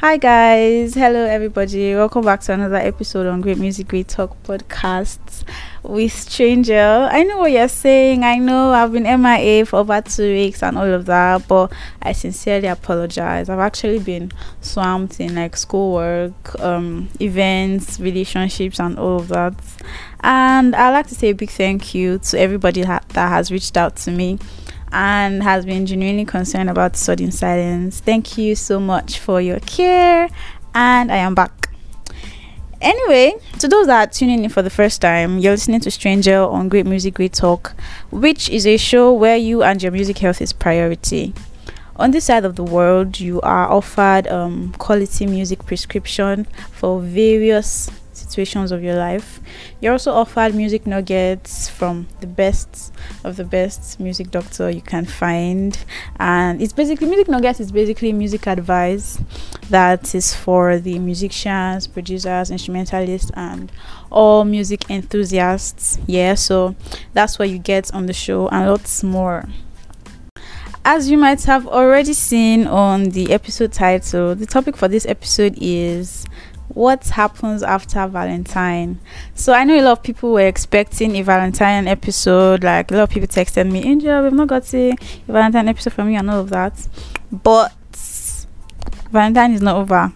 Hi guys, hello everybody. Welcome back to another episode on Great Music Great Talk podcast with Stranger. I know what you're saying. I know I've been MIA for over two weeks and all of that, but I sincerely apologize. I've actually been swamped in like schoolwork, um, events, relationships, and all of that. And I'd like to say a big thank you to everybody that, that has reached out to me and has been genuinely concerned about sudden silence. Thank you so much for your care, and I am back. Anyway, to those that are tuning in for the first time, you're listening to Stranger on Great Music, Great Talk, which is a show where you and your music health is priority. On this side of the world, you are offered um, quality music prescription for various situations of your life. You're also offered music nuggets from the best of the best music doctor you can find. And it's basically music nuggets is basically music advice that is for the musicians, producers, instrumentalists and all music enthusiasts. Yeah, so that's what you get on the show and lots more. As you might have already seen on the episode title, the topic for this episode is what happens after Valentine. So I know a lot of people were expecting a Valentine episode. Like a lot of people texted me, Angel, we've not got a, Valentine episode from you and all of that. But Valentine is not over.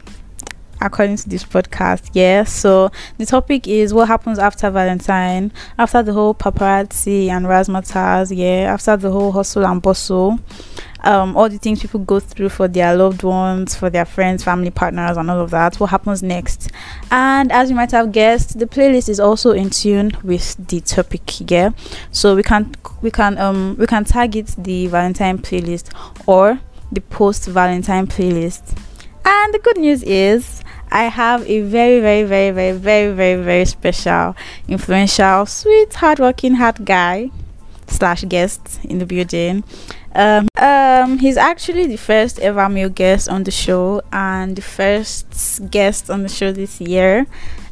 According to this podcast, yeah. So the topic is what happens after Valentine, after the whole paparazzi and razzmatazz, yeah, after the whole hustle and bustle um, all the things people go through for their loved ones, for their friends, family, partners, and all of that. What happens next? And as you might have guessed, the playlist is also in tune with the topic. Yeah, so we can we can um we can target the Valentine playlist or the post Valentine playlist. And the good news is I have a very, very, very, very, very, very, very special, influential, sweet, hardworking, hard guy slash guest in the building. Um, um, he's actually the first ever male guest on the show and the first guest on the show this year.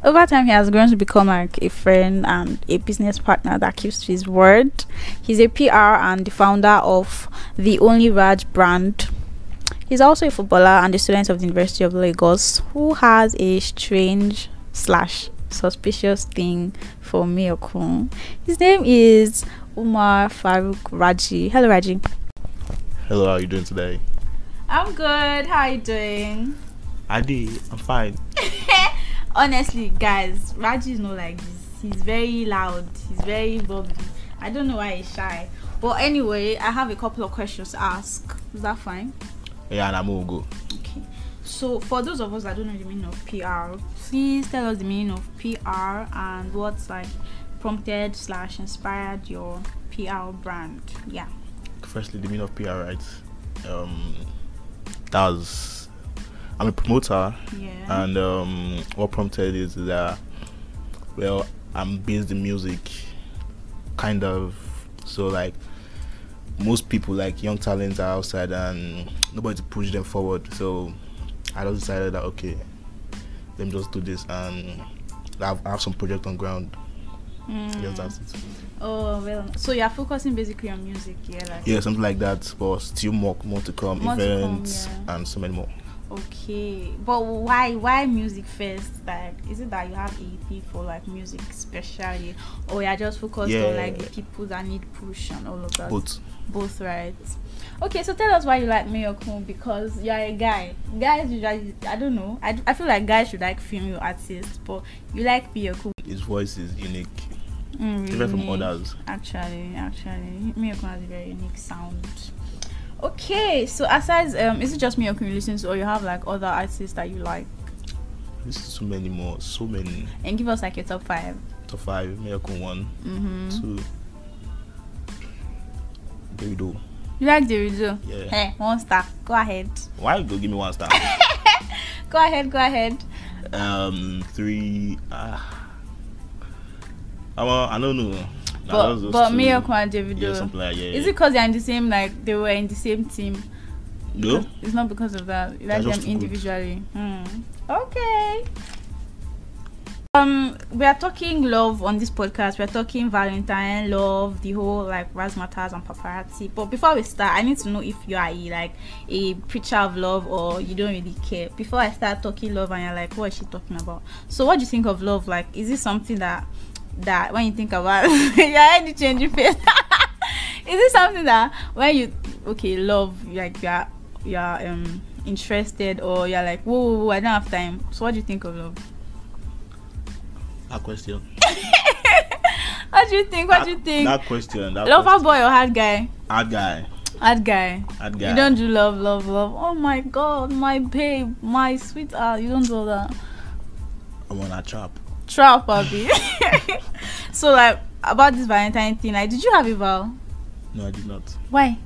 Over time, he has grown to become like a friend and a business partner that keeps his word. He's a PR and the founder of the Only Raj brand. He's also a footballer and a student of the University of Lagos who has a strange slash suspicious thing for Mayorkun. His name is Umar Farouk Raji. Hello, Raji. Hello, how are you doing today? I'm good. How are you doing? Adi, I'm fine. Honestly, guys, Raji is not like this. He's very loud. He's very bubbly. I don't know why he's shy. But anyway, I have a couple of questions to ask. Is that fine? Yeah, and I'm all go. Okay. So, for those of us that don't know the meaning of PR, please tell us the meaning of PR and what's like prompted slash inspired your PR brand. Yeah firstly the meaning of PR, right? Um, that was I'm a promoter, yeah. and um, what prompted is that well, I'm based in music, kind of. So like most people, like young talents, are outside and nobody to push them forward. So I just decided that okay, let me just do this and I have, I have some project on ground. Mm. Yes, that's it. Oh well, so you're focusing basically on music, yeah, like yeah, something like that. But still more, more to come, More to come, events yeah. and so many more. Okay, but why why music first? Like, is it that you have a thing for like music specially, or you're just focused on like the people that need push and all of that? Both. Both, right? Okay, so tell us why you like Mayorkun because you're a guy. Guys usually, I don't know. I, I feel like guys should like female artists, but you like Mayorkun. His voice is unique, Mm, different from others. Actually, actually, Mayorkun has a very unique sound. Okay, so aside, um, is it just Mayorkun you listen to, or you have like other artists that you like? This is so many more, so many. And give us like your top five. Top five, Miracle one, Mm-hmm. two. Davido. You like the video? Yeah. Hey, one star. Go ahead. Why you go give me one star? Go ahead. Go ahead. um, three. Ah. I don't know. Nah, But those- those but two. Mayorkun and Davido. Yeah, like yeah. Is it because they're in the same like they were in the same team? No. It's not because of that. You like them just too good. individually. Hmm. Okay. Um, we are talking love on this podcast. We are talking Valentine love, the whole like razzmatazz and paparazzi. But before we start, I need to know if you are a, like a preacher of love or you don't really care. Before I start talking love, and you're like, what is she talking about? So, what do you think of love? Like, is it something that that when you think about, your head changing face? is it something that when you okay love like you're you're um interested or you're like whoa, whoa, whoa I don't have time. So, what do you think of love? That question. what do you think? What that, do you think? That question. That Lover question. boy or hard guy? Hard guy. Hard guy. Hard guy. You don't do love, love, love. Oh my god, my babe, my sweetheart. You don't do that. I'm on a trap. Trap, Abby. so like about this Valentine thing, like did you have a vow? No, I did not. Why?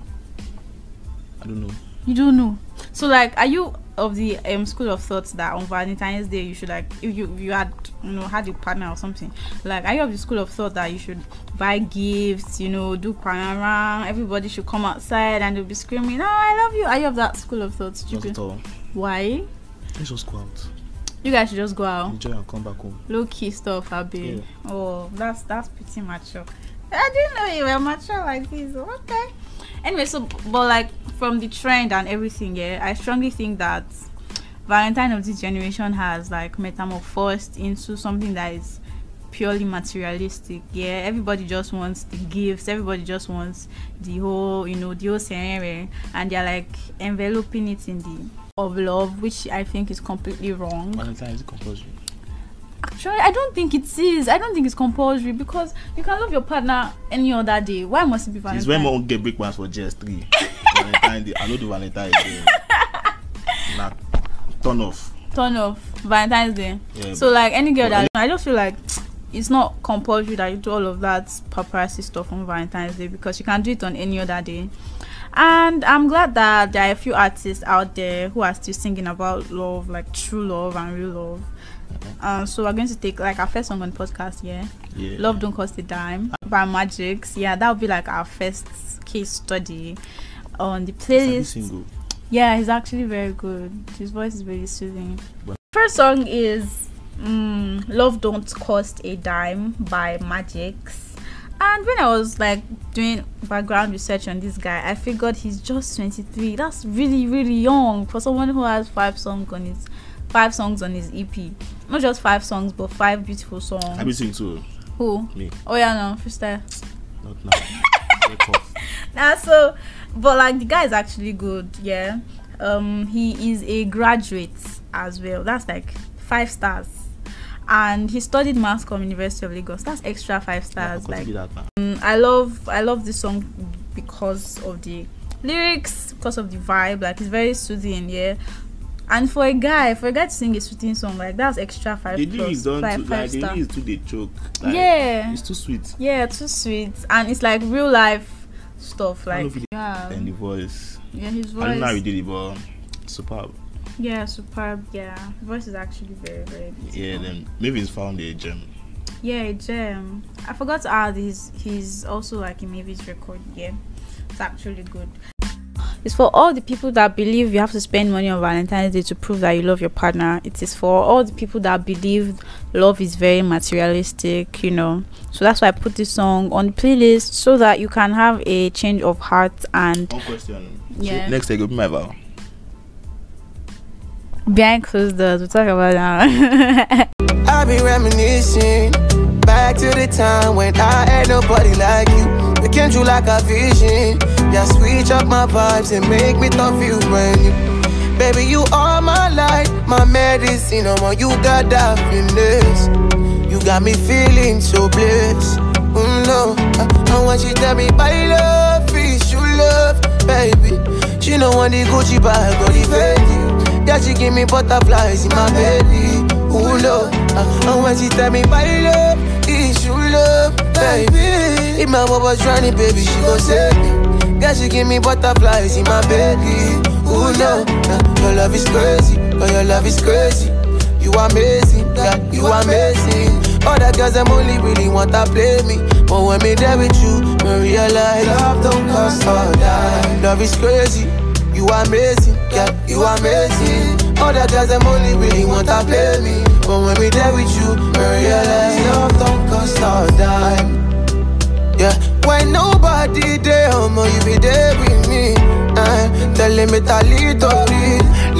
I don't know. You don't know. So like, are you of the um school of thoughts that on Valentine's Day you should like if you if you had you know had a partner or something like are you of the school of thought that you should buy gifts you know do around everybody should come outside and they'll be screaming oh I love you are you of that school of thought Not at all. why Let's just go out. You guys should just go out Enjoy and come back home. low key stuff Abi. Yeah. oh that's that's pretty mature I didn't know you were mature like this oh, okay anyway so but like from the trend and everything yeah I strongly think that Valentine of this generation has like metamorphosed into something that is purely materialistic. Yeah, everybody just wants the gifts, everybody just wants the whole, you know, the whole scenario, and they're like enveloping it in the of love, which I think is completely wrong. Valentine is compulsory? Actually, I don't think it is. I don't think it's compulsory because you can love your partner any other day. Why must it be Valentine? It's when mom get big ones for GS3. Valentine Day. I know the Valentine Day. Nah, turn off. turn off Valentine's Day. Yeah, So like any girl that I just feel like it's not compulsory that you do all of that paparazzi stuff on Valentine's Day because you can do it on any other day. And I'm glad that there are a few artists out there who are still singing about love, like true love and real love. Um, so we're going to take like our first song on the podcast, yeah. yeah. Love Don't Cost a Dime by Magixx. Yeah, that would be like our first case study on the playlist. single. Yeah, he's actually very good. His voice is really soothing. Well- First song is mm, Love Don't Cost a Dime by Magixx. And when I was like doing background research on this guy, I figured he's just 23. That's really, really young for someone who has five songs on his five songs on his EP. Not just five songs, but five beautiful songs. I be sing too. Who? Me. Oh yeah, no, freestyle. Not now. Nah, so but like the guy is actually good yeah um he is a graduate as well that's like five stars and he studied mass com university of lagos that's extra five Yeah, stars I like that mm, i love i love this song because of the lyrics because of the vibe like it's very soothing yeah and for a guy for a guy to sing a soothing song like that's extra five The plus lyrics don't five, too, five like the star. too they choke. Like, yeah It's too sweet. yeah too sweet and it's like real life stuff like yeah And the voice. yeah his voice I don't know how he did it, but superb. Yeah, superb. Yeah, voice is actually very, very beautiful. Yeah, then maybe he's found a gem. Yeah, a gem. I forgot to add he's he's also like in Mavin record. Yeah, it's actually good. It's for all the people that believe you have to spend money on Valentine's Day to prove that you love your partner. It is for all the people that believe love is very materialistic, you know. So that's why I put this song on the playlist so that you can have a change of heart and One question. Yeah. So next time will be my vow. Behind closed doors. We'll talk about that. I be reminiscing back to the time when I had nobody like you. It came true like a vision. Yeah, switch up my vibes and make me brand new. Baby, you are my light, my medicine. Oh, you got that. You got me feeling so blessed. Mm, no, I, I want you to tell me my love is you love, baby. She want the Gucci bag or the. Yeah, she give me butterflies in my belly. Ooh, I, I want you to tell me my love is you love, baby. If my was drowning, baby, she gon' save me. Yeah, she give me butterflies in my belly. Ooh, no, uh, your love is crazy. Oh, your love is crazy. You are amazing, yeah, you are amazing. Other girls, them only really want to play me. But when me there with you, me realize love don't cost a dime. Love is crazy, you are amazing, yeah, you amazing. Other girls, them only really want to play me. But when we there with you, I realize love don't cost a dime. Yeah, when nobody there, homo, you be there with me. Uh, telling me that little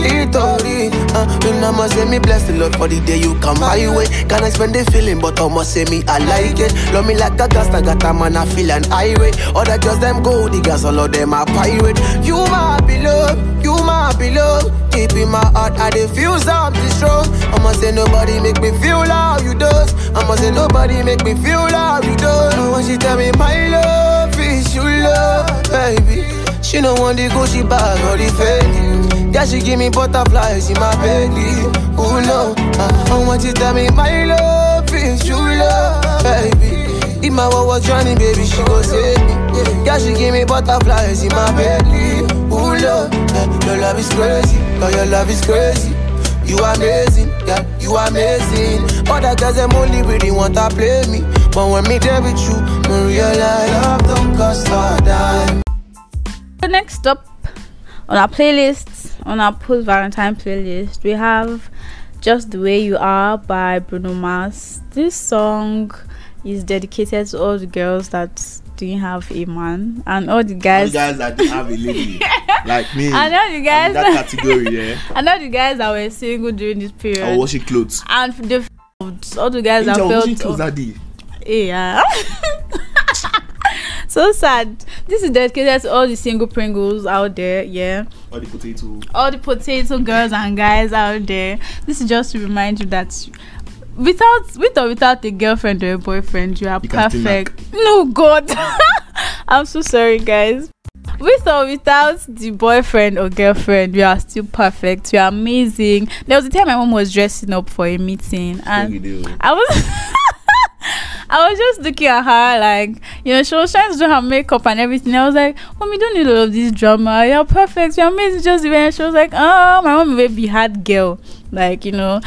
read. Uh, when I must say me bless the Lord for the day you come my way. Can I spend the feeling, but I must say me I like it. Love me like a I got a man, I feel an irate. Other girls them go, the girls all of them are pirate. You my beloved, you my beloved. Deep in my heart, I dey feel something strong. I must say nobody make me feel how you does. I must say nobody make me feel how you does. When she tell me my love is you love, baby. She no want the Gucci bag or the Fendi. Yeah, she give me butterflies in my belly. Oh no, uh, and when she tell me my love is true love, baby. If my world was drowning, baby, she go save me. Yeah, she give me butterflies in my belly. Ooh, love, your love is crazy. Girl, your love is crazy. You amazing, yeah, you amazing. Other girls, them only really want to play me. But when me there with you, me realize love don't cost a dime. So next up on our playlist, on our post Valentine playlist, we have Just the Way You Are by Bruno Mars. This song is dedicated to all the girls that didn't have a man and all the guys, All the guys that didn't have a lady, like me. and all the guys in that category, yeah. and all the guys that were single during this period. I was washing clothes. and the all the guys that felt washing clothes that day. yeah so sad. This is dedicated to all the single pringles out there yeah. All the potato. all the potato girls and guys out there. This is just to remind you that without with or without a girlfriend or a boyfriend you are You perfect. no god. I'm so sorry guys. With or without the boyfriend or girlfriend you are still perfect. You are amazing. There was a time my mom was dressing up for a meeting and I was I was just looking at her like, you know, she was trying to do her makeup and everything. I was like, Mom, you don't need all of this drama. You're perfect. You're amazing. Just the way. And she was like, Oh, my mom may be hard girl. Like, you know,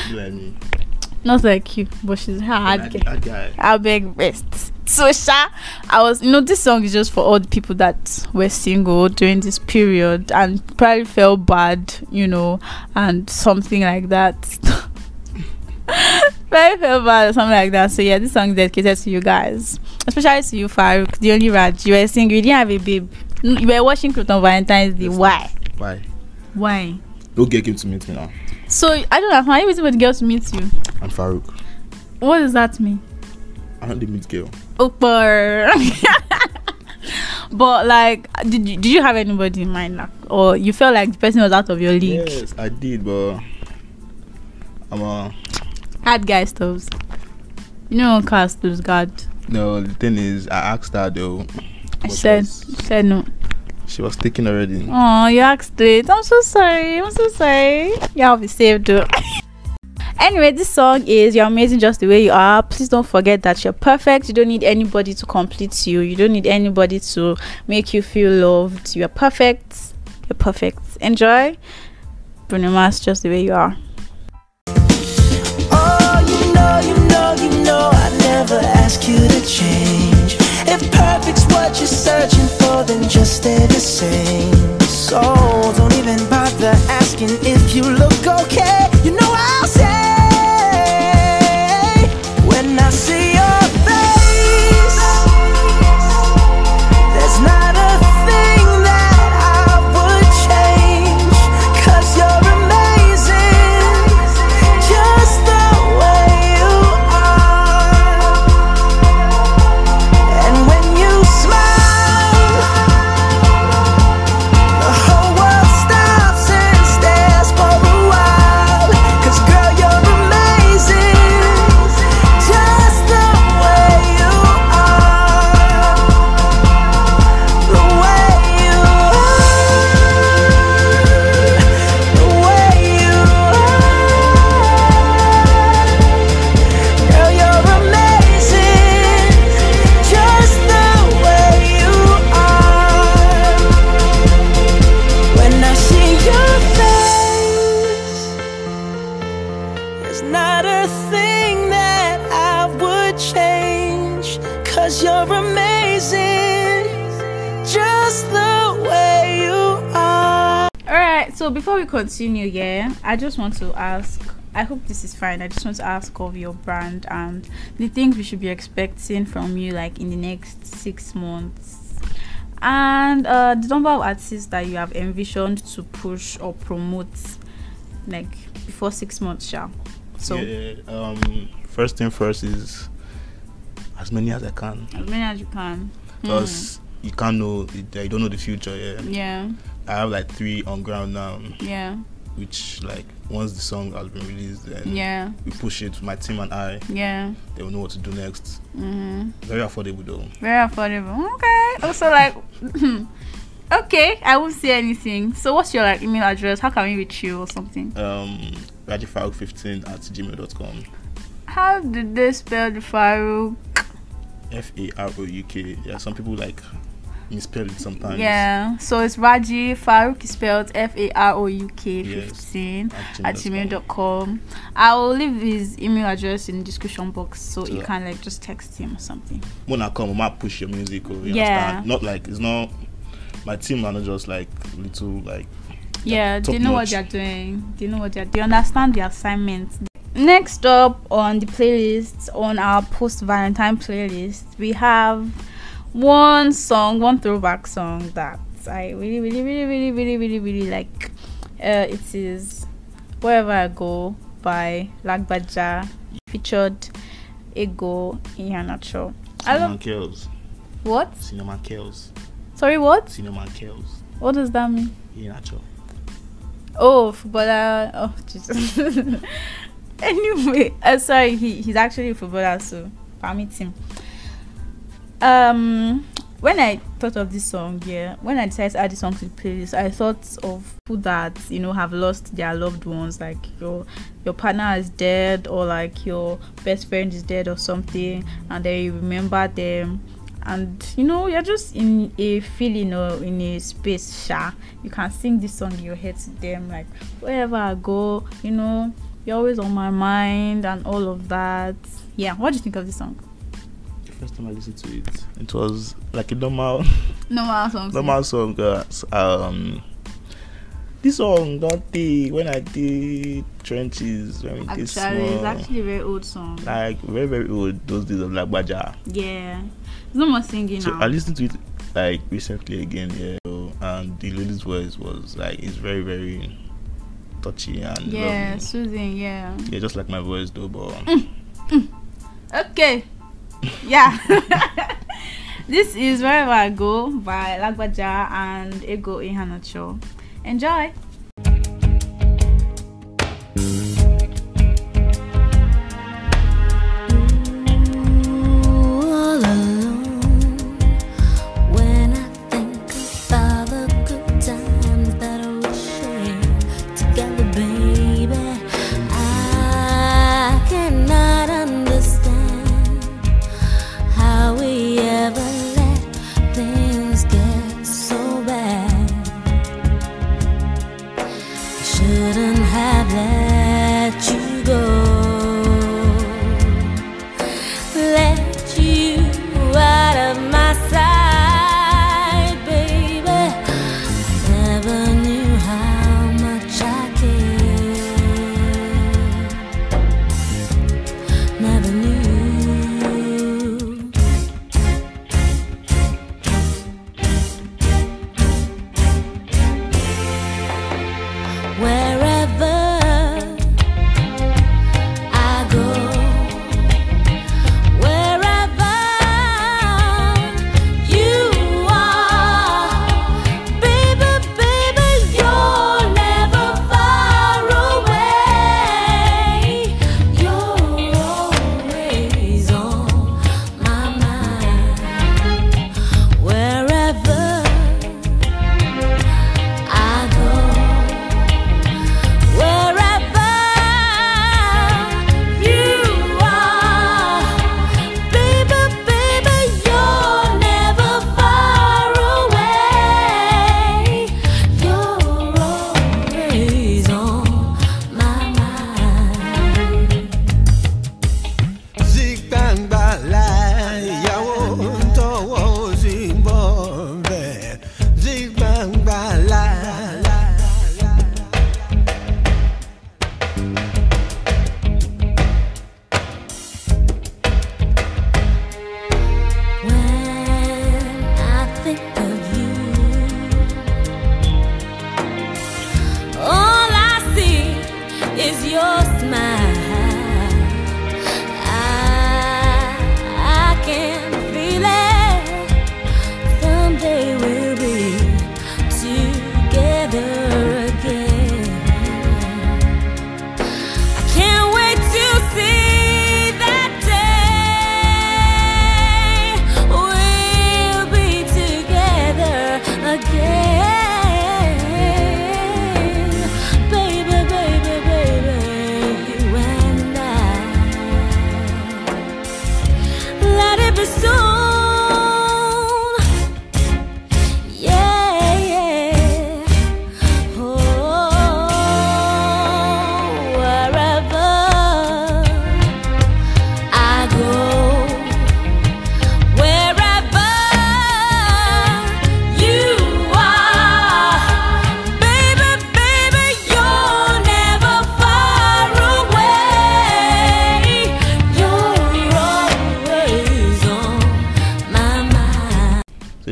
not like you, but she's a hard girl. I beg best. So Sha, I was you know this song is just for all the people that were single during this period and probably felt bad, you know, and something like that. Very felt bad or something like that. So yeah, this song is dedicated to you guys, especially to you, Farouk, the only Raj. You were single, you didn't have a babe. You were watching Cloth on Valentine's Day. Yes. Why? Why? Why? No girl came to meet me now. So I don't know. How are you waiting for the girl to meet you? I'm Farouk. What does that mean? I don't meet girl. Oh, Upper. but like, did you, did you have anybody in mind, like, or you felt like the person was out of your league? Yes, I did, but I'm a. Hard guy stuffs. You know, cast those God. No, the thing is, I asked her though. I said, was, said no. she was taken already. Oh, you asked it. I'm so sorry. I'm so sorry. You have to save though. Anyway, this song is You're Amazing Just the Way You Are. Please don't forget that you're perfect. You don't need anybody to complete you. You don't need anybody to make you feel loved. You're perfect. You're perfect. Enjoy. Bruno Mars, Just the Way You Are. Ask you to change. If perfect's what you're searching for, then just stay the same. Continue, yeah, I just want to ask. I hope this is fine. I just want to ask of your brand and the things we should be expecting from you, like in the next six months, and uh, the number of artists that you have envisioned to push or promote, like before six months, shall. So yeah, um, first thing first is as many as I can, as many as you can. because you can't know, you don't know the future. Yeah, Yeah, I have like three on ground now, yeah, which like once the song has been released, then yeah, we push it. My team and I, yeah. they will know what to do next. Mm-hmm. Very affordable though. Very affordable. Okay. Also, like, okay, I won't say anything. So, what's your like email address? How can we reach you or something? Um, rajifarouk15 at gmail.com. How did they spell the Farouk? F A R O U K. Yeah, some people like misspell it sometimes. Yeah. So it's Raji Farouk spelled F A R O U K Yes. 15 At gmail.com. I will leave his email address in the description box so you can like just text him or something. When I come, I might push your music. Or, you Yeah. understand? Not like it's not. My team just like little like. Yeah, they know what they're doing. They know what they're they understand the assignment. Next up on the playlist, on our post Valentine playlist, we have one song, one throwback song that I really, really, really, really, really, really, really like. Uh, it is Wherever I Go by Lagbaja, featured Ego in Iheanacho. I Cinnamon love Kells. what? Cinema Kills. Sorry, what? Cinema Kills. What does that mean? Natural. Oh, footballer. Oh, Jesus. anyway, uh, sorry, he, he's actually a footballer, so permit him. Um, when I thought of this song, yeah, when I decided to add this song to the playlist, I thought of people that you know have lost their loved ones, like your your partner is dead, or like your best friend is dead, or something, and then you remember them. And you know, you're just in a feeling or in a space, sha. You can sing this song in your head to them, like wherever I go, you know, you're always on my mind and all of that. Yeah, what do you think of this song? The first time I listened to it, it was like a normal, Normal song. normal song. Uh, um, this song don't they when I did trenches when we did Actually, it's actually a very old song. like very very old those days of Lagbaja. Yeah, there's no more singing So now. I listened to it like recently again, yeah. And the lady's voice was like it's very very touchy and yeah, lovely. soothing. Yeah. Yeah, just like my voice though, but Okay. Yeah. this is Wherever I Go by Lagbaja and Ego Iheanacho. Enjoy.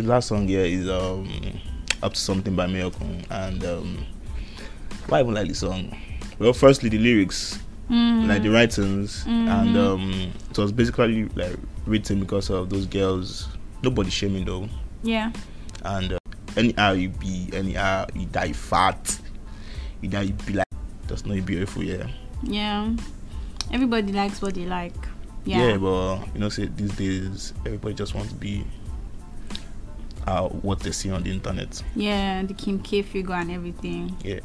Last song here is um up to something by Miracle and um why even like the song? Well, firstly the lyrics, Mm. like the writings, and Mhm. um it was basically like written because of those girls. Nobody shaming though, yeah. and uh, any how you be, any how you die fat, you die you be like that's not beautiful, yeah. Yeah. Everybody likes what they like. Yeah, Yeah. but you know, say these days everybody just wants to be uh, what they see on the internet. Yeah, the Kim K figure and everything. Yeah.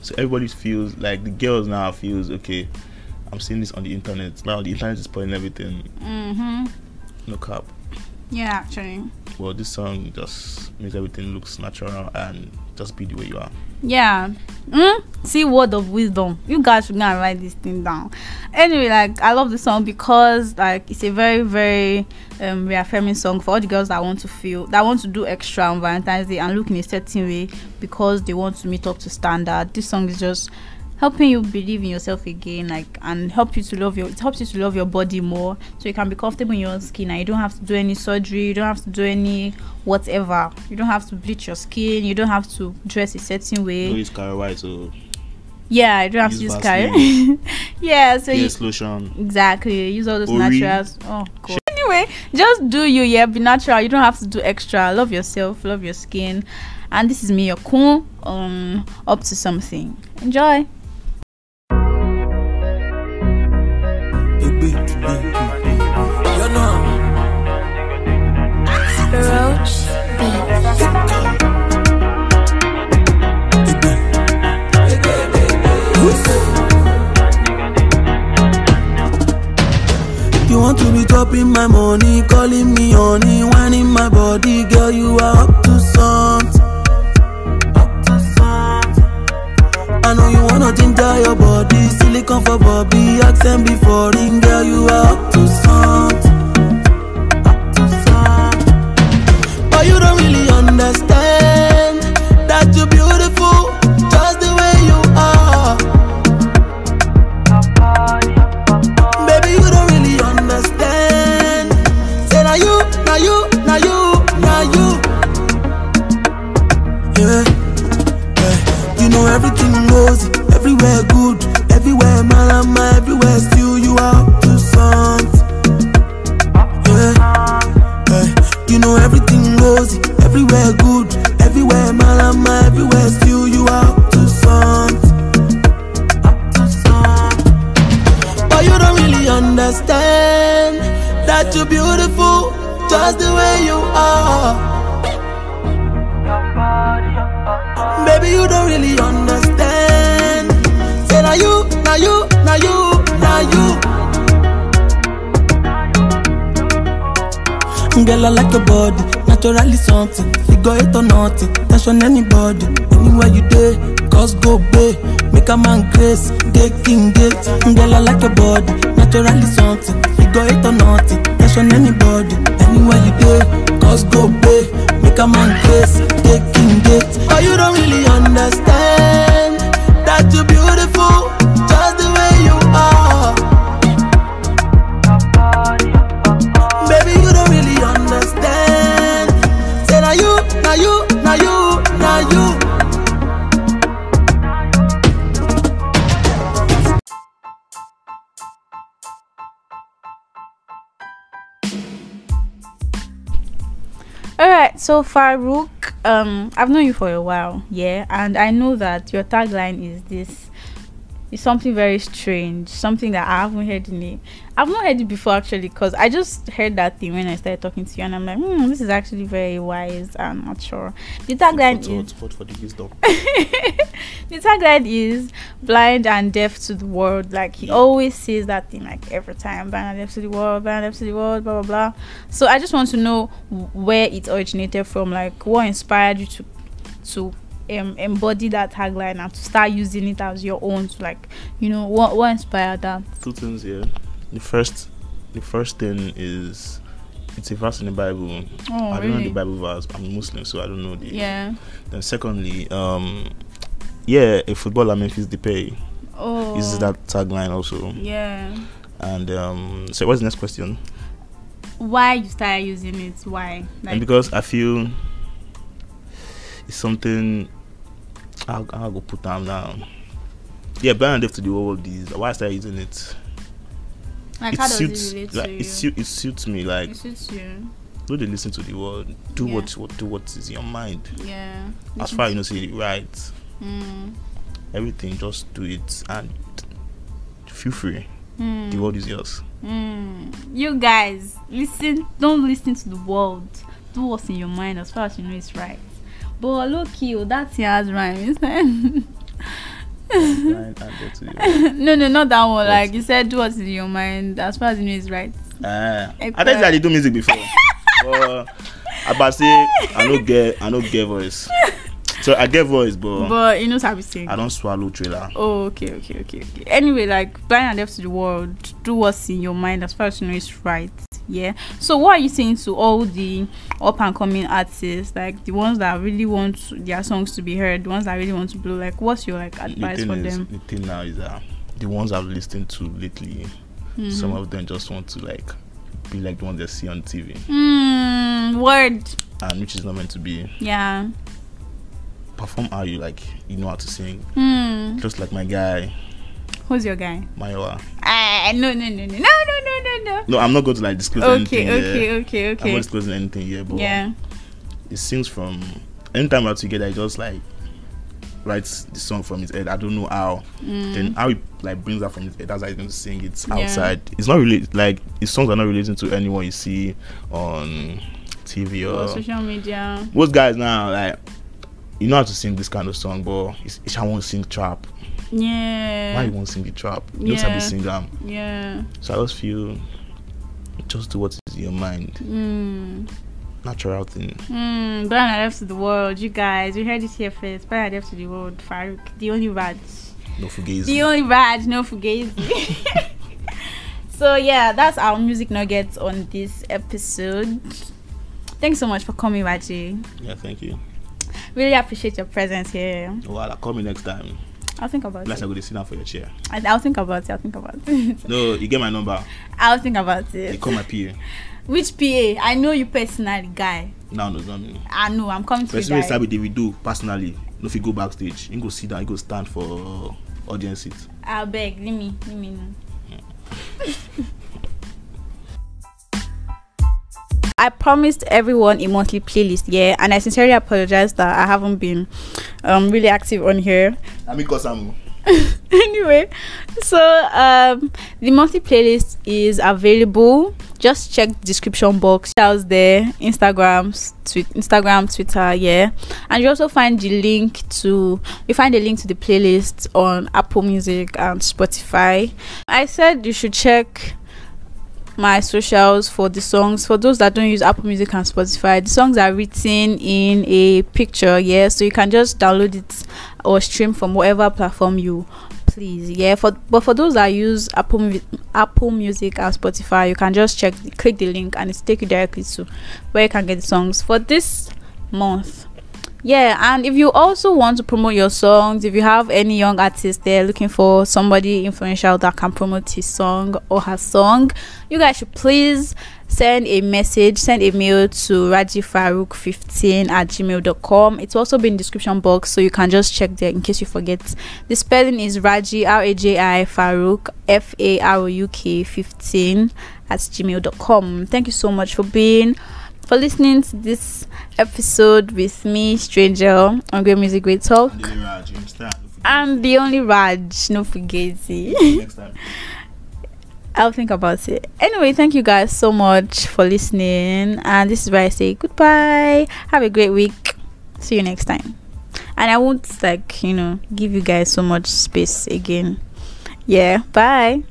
So everybody feels like the girls now feels okay. I'm seeing this on the internet now. The internet is spoiling everything. Mm-hmm. No cap. Yeah, actually. Well, this song just makes everything looks natural and just be the way you are. Yeah. Mm? See word of wisdom. You guys should go and write this thing down. Anyway, like I love the song because like it's a very, very um reaffirming song for all the girls that want to feel that want to do extra on Valentine's Day and look in a certain way because they want to meet up to standard. This song is just helping you believe in yourself again like and help you to love your it helps you to love your body more so you can be comfortable in your own skin and you don't have to do any surgery you don't have to do any whatever you don't have to bleach your skin you don't have to dress a certain way use carry white so yeah, you don't have to Use carry. yeah, so you, lotion. exactly use all those Ori. naturals. Oh god. Anyway, just do you, yeah, be natural. You don't have to do extra. Love yourself, love your skin. And this is me, your cool, um, up to something. Enjoy. You know. Roach Beats. You want to be dropping my money, calling me honey, whining my body, girl. Your body, silicone for Bobby, accent before ring, girl. You are up to something. You know everything rosy, everywhere good, everywhere malama, everywhere still you are up to something. But you don't really understand that you're beautiful just the way you are. Baby, you don't really understand. Say now you, now you, now you, now you. Girl, I like your body, naturally something. Figure it or nothing, tension anybody, anywhere you day. Cause go bay, make a man grace, day king gate. Mm, girl, I like your body, naturally something. Figure it or nothing, tension anybody, anywhere you day. Cause go bay, make a man grace, day king gate. But oh, you don't really understand that you're beautiful, so Farouk, um, I've known you for a while, yeah, and I know that your tagline is this. It's something very strange, something that I haven't heard in it. I've not heard it before actually, because I just heard that thing when I started talking to you, and I'm like, hmm, this is actually very wise and mature. The tagline is for, for the wisdom. the tagline is blind and deaf to the world. Like he always says that thing like every time, blind and deaf to the world, blind and deaf to the world, blah blah blah. So I just want to know where it originated from. Like what inspired you to to um, embody that tagline and to start using it as your own. To like you know what what inspired that? Two things here. The first, the first thing is it's a verse in the Bible. Oh I don't know the? Bible verse. I'm Muslim, so I don't know the. Yeah. Then secondly, um, yeah, a footballer Memphis Depay Oh. uses that tagline also. Yeah. And um, so what's the next question? why you started using it? Why? and because I feel it's something I'll, I'll go put them down. Yeah, and deaf to the world these. why I started using it. like it how does suits it relate like to you? it, suit, it suits me like it suits you. do they listen to the world do Yeah. what what do what is in your mind Yeah. as far as you know say it right Mm. everything just do it and feel free Mm. the world is yours Mm. You guys, listen. Don't listen to the world. Do what's in your mind as far as you know it's right. But look, you that thing has rhyme. world. it? no, no, not that one. What? Like you said, do what's in your mind as far as you know it's right. Ah, I think I did do music before but I about say I no get I no get voice so I get voice but, But you know we sing. I don't swallow trailer Oh, okay, okay, okay, okay. Anyway, like blind and deaf to the world, do what's in your mind as far as you know it's right. Yeah. So, what are you saying to all the up and coming artists, like the ones that really want their songs to be heard, the ones that really want to blow? Like, what's your like advice thing for is them? the thing now is that the ones I've listened to lately Mm-hmm. some of them just want to like be like the ones they see on TV Mm, word. and which is not meant to be Yeah. Perform how you like you know how to sing Hmm. just like my guy Who's your guy? Mayowa Ah, no, no, no, no, no, no, no, no, no. no I'm not going to like disclose Okay, anything okay, here. okay, okay I'm not disclosing anything here but Yeah. it sings from anytime we're together he just like writes the song from his head I don't know how then how he like brings that from his head that's how he's going to sing it Mm. Yeah. outside it's not really like his songs are not relating to anyone you see on TV Or or social media. most guys now like you know how to sing this kind of song but I want to sing trap Yeah. why you want to sing the trap you don't have to sing them Yeah. so I just feel just do what is in your mind Mm. natural thing Mm, and deaf to the world, you guys. You heard it here first. And deaf to the world, Farouk. The only Raj. no fugazi The only Raj, no Fugazi. so yeah, that's our music nuggets on this episode. Thanks so much for coming, Raji. yeah thank you Really appreciate your presence here. well call me next time I'll think about Unless I it. go to sit down for your chair I- I'll think about it. I'll think about it. no you get my number I'll think about it. you it. call my PA Which PA? I know you personally, guy. now no not me I know. I'm coming to you, person guy. start with Davido personally no fit go backstage you go sit down You go stand for audience seat I'll beg. Leave me. Leave me know. I promised everyone a monthly playlist, yeah, and I sincerely apologize that I haven't been um really active on here. I mean cause I'm anyway, so um the monthly playlist is available. Just check the description box. Else there, Instagram, twi- Instagram, Twitter, yeah, and you also find the link to you find the link to the playlist on Apple Music and Spotify. I said you should check my socials for the songs. For those that don't use apple music and spotify the songs are written in a picture yeah? So you can just download it or stream from whatever platform you please yeah? For but for those that use apple apple music and spotify you can just check click the link and it's take you directly to where you can get the songs. For this month yeah and if you also want to promote your songs if you have any young artist there looking for somebody influential that can promote his song or her song you guys should please send a message send a mail to rajifarouk15 at gmail.com it's also been description box so you can just check there in case you forget. The spelling is raji r-a-j-i farouk f-a-r-o-u-k 15 at gmail.com thank you so much for being for listening to this episode with me stranger on great music great talk and then Raj, you understand? No forget. i'm the only raj no next time. I'll think about it. Anyway, thank you guys so much for listening. And this is where I say goodbye. Have a great week. See you next time. And I won't like, you know, give you guys so much space again. Yeah, bye.